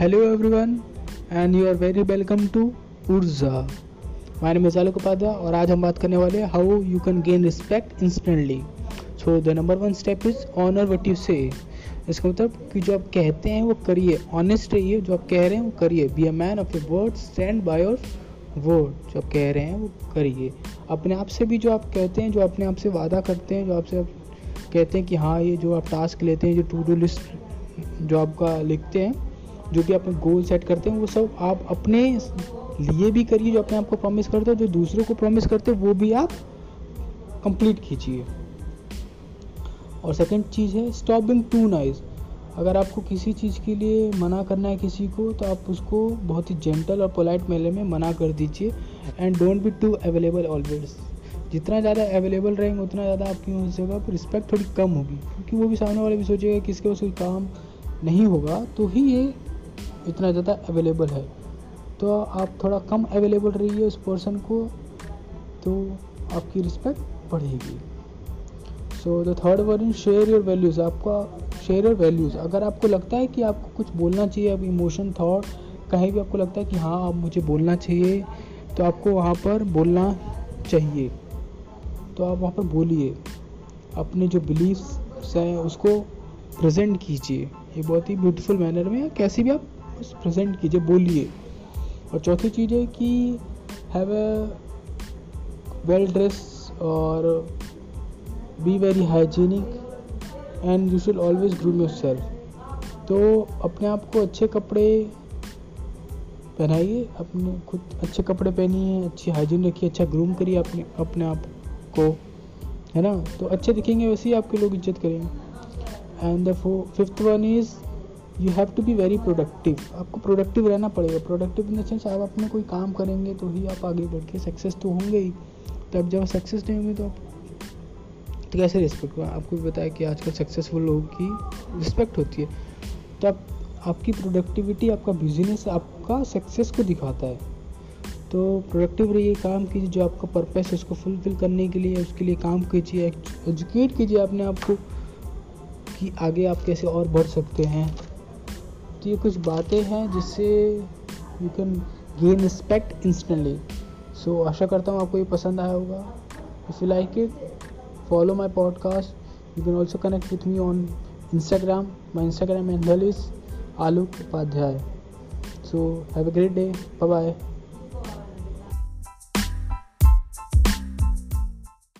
Hello, everyone, and you are very welcome to Urza. My name is Alok Upadhyay, और आज हम बात करने वाले हैं how you can gain respect instantly so the number one step is honour what you say. इसका मतलब कि जो आप कहते हैं, वो करिए. ऑनेस्ट रहिए, जो आप कह रहे हैं, वो करिए. Be a man of your word stand by your word जो आप कह रहे हैं, वो करिए. अपने आप से भी जो आप कहते हैं, जो अपने आप से वादा करते हैं, जो आपसे आप कहते हैं कि हाँ ये जो आप टास्क लेते हैं जो टू डू लिस्ट जो आपका लिखते हैं जो भी आप गोल सेट करते हैं, वो सब आप अपने लिए भी करिए, जो अपने आप को प्रॉमिस करते हो जो दूसरों को प्रॉमिस करते हो, वो भी आप कंप्लीट कीजिए। और सेकंड चीज़ है स्टॉप बिंग टू नाइस अगर आपको किसी चीज़ के लिए मना करना है किसी को तो आप उसको बहुत ही जेंटल और पोलाइट मेले में मना कर दीजिए। And don't be too available always जितना ज़्यादा अवेलेबल रहेंगे, उतना ज़्यादा आपकी उस जगह पर रिस्पेक्ट थोड़ी कम होगी। क्योंकि वो भी सामने वाले भी सोचेगा कि इसके पास कोई काम नहीं होगा। तो ही ये इतना ज़्यादा अवेलेबल है। तो आप थोड़ा कम अवेलेबल रहिए उस पर्सन को तो आपकी रिस्पेक्ट बढ़ेगी। So the third word in share your values आपका शेयर योर वैल्यूज़ अगर आपको लगता है कि आपको कुछ बोलना चाहिए, अब इमोशन थाट कहीं भी आपको लगता है कि हाँ अब मुझे बोलना चाहिए तो आपको वहाँ पर बोलना चाहिए। तो आप वहाँ पर बोलिए। अपने जो बिलीफ्स हैं, उसको प्रेजेंट कीजिए। ये बहुत ही ब्यूटीफुल मैनर में कैसे भी आप उस प्रेजेंट कीजिए बोलिए और चौथी चीज़ है कि हैव अ वेल ड्रेस और be very hygienic and you should always groom yourself तो अपने आप को अच्छे कपड़े पहनाइए, अपने खुद अच्छे कपड़े पहनिए, अच्छी हाइजीन रखिए अच्छा ग्रूम करिए अपने अपने आप को, है ना? तो अच्छे दिखेंगे वैसे ही आपके लोग इज़्ज़त करेंगे। And the fifth one is you have to be very productive आपको प्रोडक्टिव रहना पड़ेगा। प्रोडक्टिव इन द सेंस आप अपने कोई काम करेंगे तो ही आप आगे बढ़ के सक्सेस तो होंगे ही। तो अब जब सक्सेस नहीं होंगे तो आप तो कैसे रिस्पेक्ट होगा? आपको भी बताया कि आजकल सक्सेसफुल लोगों की रिस्पेक्ट होती है। तो आप आपकी प्रोडक्टिविटी आपका बिज़नेस आपका सक्सेस को दिखाता है। तो प्रोडक्टिव रहिए, काम कीजिए। जो आपका पर्पस है, उसको फुलफिल करने के लिए, उसके लिए काम कीजिए। एजुकेट कीजिए अपने आप को कि आगे आप कैसे और बढ़ सकते हैं। तो ये कुछ बातें हैं जिससे you can gain respect instantly so आशा करता हूँ आपको ये पसंद आया होगा। If you like it follow my podcast you can also connect with me on Instagram my Instagram handle is Alok Upadhyay so have a great day bye bye